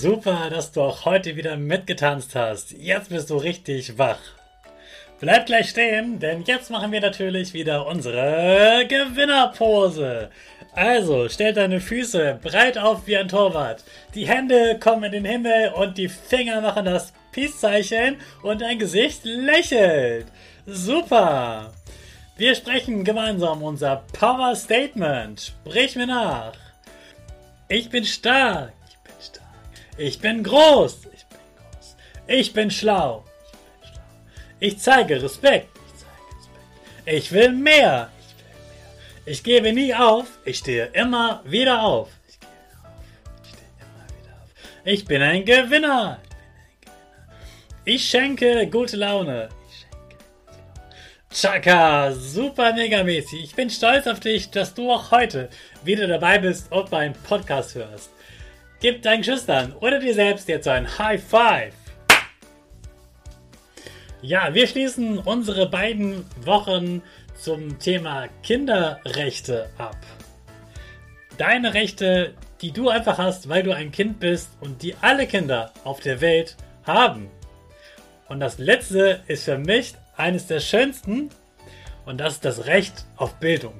Super, dass du auch heute wieder mitgetanzt hast. Jetzt bist du richtig wach. Bleib gleich stehen, denn jetzt machen wir natürlich wieder unsere Gewinnerpose. Also, stell deine Füße breit auf wie ein Torwart. Die Hände kommen in den Himmel und die Finger machen das Peace-Zeichen und dein Gesicht lächelt. Super! Wir sprechen gemeinsam unser Power Statement. Sprich mir nach. Ich bin stark. Ich bin groß. Ich bin groß. Ich bin schlau. Ich bin schlau. Ich zeige Respekt. Ich zeige Respekt. Ich will mehr. Ich will mehr. Ich gebe nie auf. Ich stehe immer wieder auf. Ich auf. Ich wieder auf. Ich bin ein Gewinner. Ich schenke gute Laune. Chaka, super mega mäßig. Ich bin stolz auf dich, dass du auch heute wieder dabei bist und meinen Podcast hörst. Gib deinen Schüchtern oder dir selbst jetzt ein High Five. Ja, wir schließen unsere beiden Wochen zum Thema Kinderrechte ab. Deine Rechte, die du einfach hast, weil du ein Kind bist und die alle Kinder auf der Welt haben. Und das letzte ist für mich eines der schönsten und das ist das Recht auf Bildung.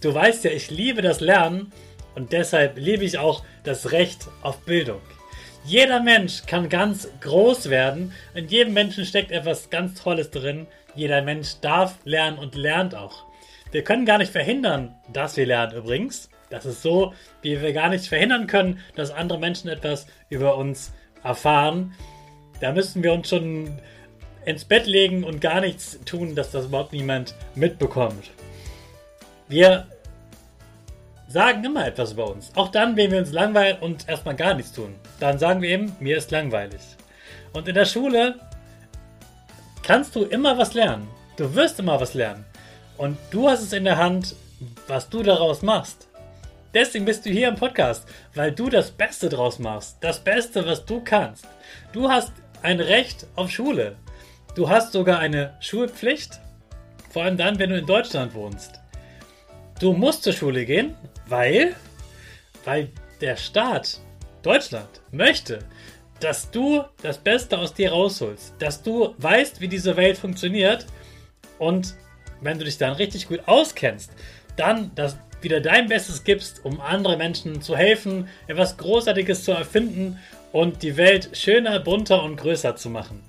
Du weißt ja, ich liebe das Lernen und deshalb liebe ich auch das Recht auf Bildung. Jeder Mensch kann ganz groß werden. In jedem Menschen steckt etwas ganz Tolles drin. Jeder Mensch darf lernen und lernt auch. Wir können gar nicht verhindern, dass wir lernen übrigens. Das ist so, wie wir gar nicht verhindern können, dass andere Menschen etwas über uns erfahren. Da müssen wir uns schon ins Bett legen und gar nichts tun, dass das überhaupt niemand mitbekommt. Wir sagen immer etwas über uns. Auch dann, wenn wir uns langweilen und erstmal gar nichts tun. Dann sagen wir eben, mir ist langweilig. Und in der Schule kannst du immer was lernen. Du wirst immer was lernen. Und du hast es in der Hand, was du daraus machst. Deswegen bist du hier im Podcast, weil du das Beste draus machst. Das Beste, was du kannst. Du hast ein Recht auf Schule. Du hast sogar eine Schulpflicht. Vor allem dann, wenn du in Deutschland wohnst. Du musst zur Schule gehen, weil, weil der Staat Deutschland möchte, dass du das Beste aus dir rausholst, dass du weißt, wie diese Welt funktioniert und wenn du dich dann richtig gut auskennst, dann das wieder dein Bestes gibst, um andere Menschen zu helfen, etwas Großartiges zu erfinden und die Welt schöner, bunter und größer zu machen.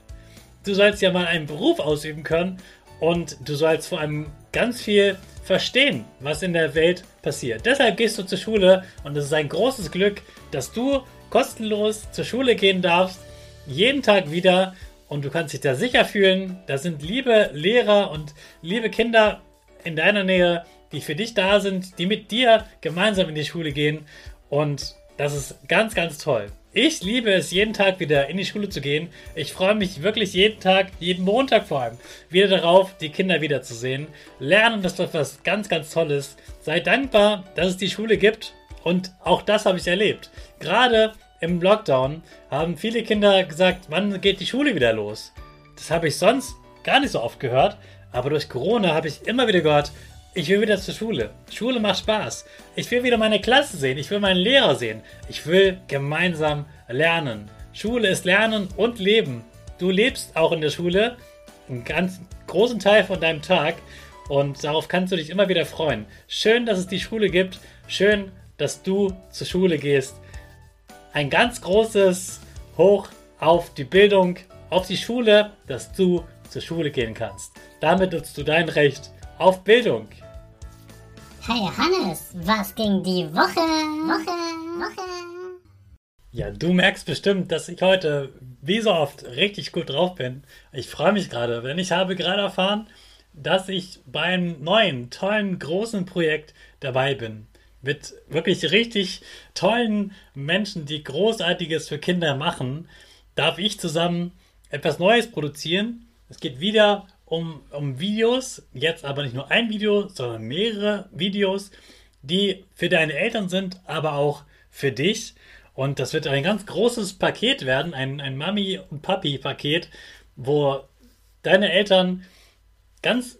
Du sollst ja mal einen Beruf ausüben können und du sollst vor allem ganz viel verstehen, was in der Welt passiert. Deshalb gehst du zur Schule und es ist ein großes Glück, dass du kostenlos zur Schule gehen darfst, jeden Tag wieder und du kannst dich da sicher fühlen. Da sind liebe Lehrer und liebe Kinder in deiner Nähe, die für dich da sind, die mit dir gemeinsam in die Schule gehen und das ist ganz, ganz toll. Ich liebe es, jeden Tag wieder in die Schule zu gehen. Ich freue mich wirklich jeden Tag, jeden Montag vor allem, wieder darauf, die Kinder wiederzusehen. Lernen ist etwas ganz, ganz Tolles. Sei dankbar, dass es die Schule gibt. Und auch das habe ich erlebt. Gerade im Lockdown haben viele Kinder gesagt, wann geht die Schule wieder los? Das habe ich sonst gar nicht so oft gehört. Aber durch Corona habe ich immer wieder gehört, ich will wieder zur Schule. Schule macht Spaß. Ich will wieder meine Klasse sehen. Ich will meinen Lehrer sehen. Ich will gemeinsam lernen. Schule ist Lernen und Leben. Du lebst auch in der Schule einen ganz großen Teil von deinem Tag und darauf kannst du dich immer wieder freuen. Schön, dass es die Schule gibt. Schön, dass du zur Schule gehst. Ein ganz großes Hoch auf die Bildung, auf die Schule, dass du zur Schule gehen kannst. Damit nutzt du dein Recht auf Bildung. Hey Hannes, was ging die Woche? Woche, Woche. Ja, du merkst bestimmt, dass ich heute, wie so oft, richtig gut drauf bin. Ich freue mich gerade, denn ich habe gerade erfahren, dass ich beim neuen, tollen, großen Projekt dabei bin. Mit wirklich richtig tollen Menschen, die Großartiges für Kinder machen, darf ich zusammen etwas Neues produzieren. Es geht wieder um, um Videos, jetzt aber nicht nur ein Video, sondern mehrere Videos, die für deine Eltern sind, aber auch für dich. Und das wird ein ganz großes Paket werden, ein, ein Mami- und Papi-Paket, wo deine Eltern ganz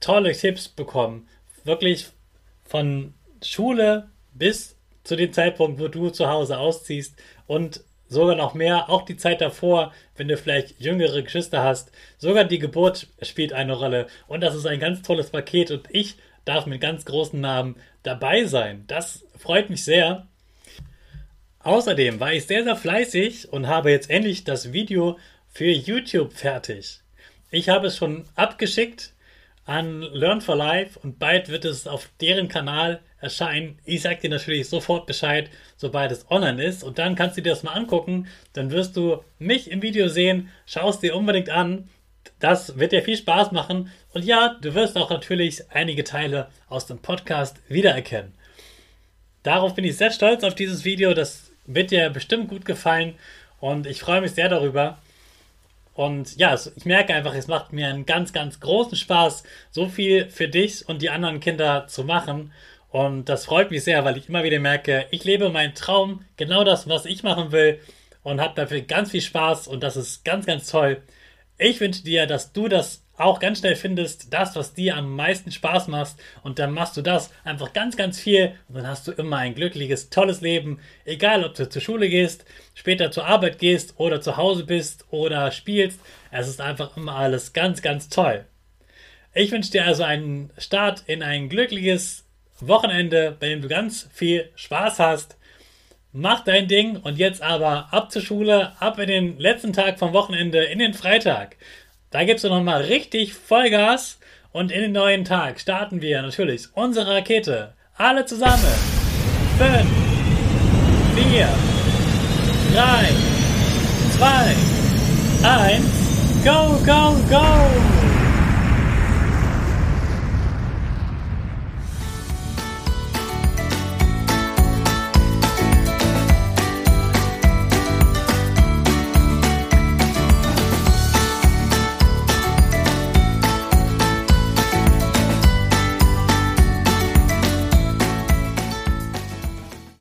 tolle Tipps bekommen. Wirklich von Schule bis zu dem Zeitpunkt, wo du zu Hause ausziehst und sogar noch mehr, auch die Zeit davor, wenn du vielleicht jüngere Geschwister hast. Sogar die Geburt spielt eine Rolle. Und das ist ein ganz tolles Paket und ich darf mit ganz großen Namen dabei sein. Das freut mich sehr. Außerdem war ich sehr, sehr fleißig und habe jetzt endlich das Video für YouTube fertig. Ich habe es schon abgeschickt an Learn for Life und bald wird es auf deren Kanal erscheinen. Ich sag dir natürlich sofort Bescheid, sobald es online ist und dann kannst du dir das mal angucken. Dann wirst du mich im Video sehen, schaust dir unbedingt an. Das wird dir viel Spaß machen und ja, du wirst auch natürlich einige Teile aus dem Podcast wiedererkennen. Darauf bin ich sehr stolz auf dieses Video. Das wird dir bestimmt gut gefallen und ich freue mich sehr darüber. Und ja, ich merke einfach, es macht mir einen ganz, ganz großen Spaß, so viel für dich und die anderen Kinder zu machen. Und das freut mich sehr, weil ich immer wieder merke, ich lebe meinen Traum, genau das, was ich machen will und habe dafür ganz viel Spaß und das ist ganz, ganz toll. Ich wünsche dir, dass du das auch ganz schnell findest, das, was dir am meisten Spaß macht und dann machst du das einfach ganz, ganz viel und dann hast du immer ein glückliches, tolles Leben, egal ob du zur Schule gehst, später zur Arbeit gehst oder zu Hause bist oder spielst, es ist einfach immer alles ganz, ganz toll. Ich wünsche dir also einen Start in ein glückliches Wochenende, bei dem du ganz viel Spaß hast. Mach dein Ding und jetzt aber ab zur Schule, ab in den letzten Tag vom Wochenende, in den Freitag. Da gibst du nochmal richtig Vollgas und in den neuen Tag starten wir natürlich unsere Rakete. Alle zusammen. 5, 4, 3, 2, 1, go, go, go!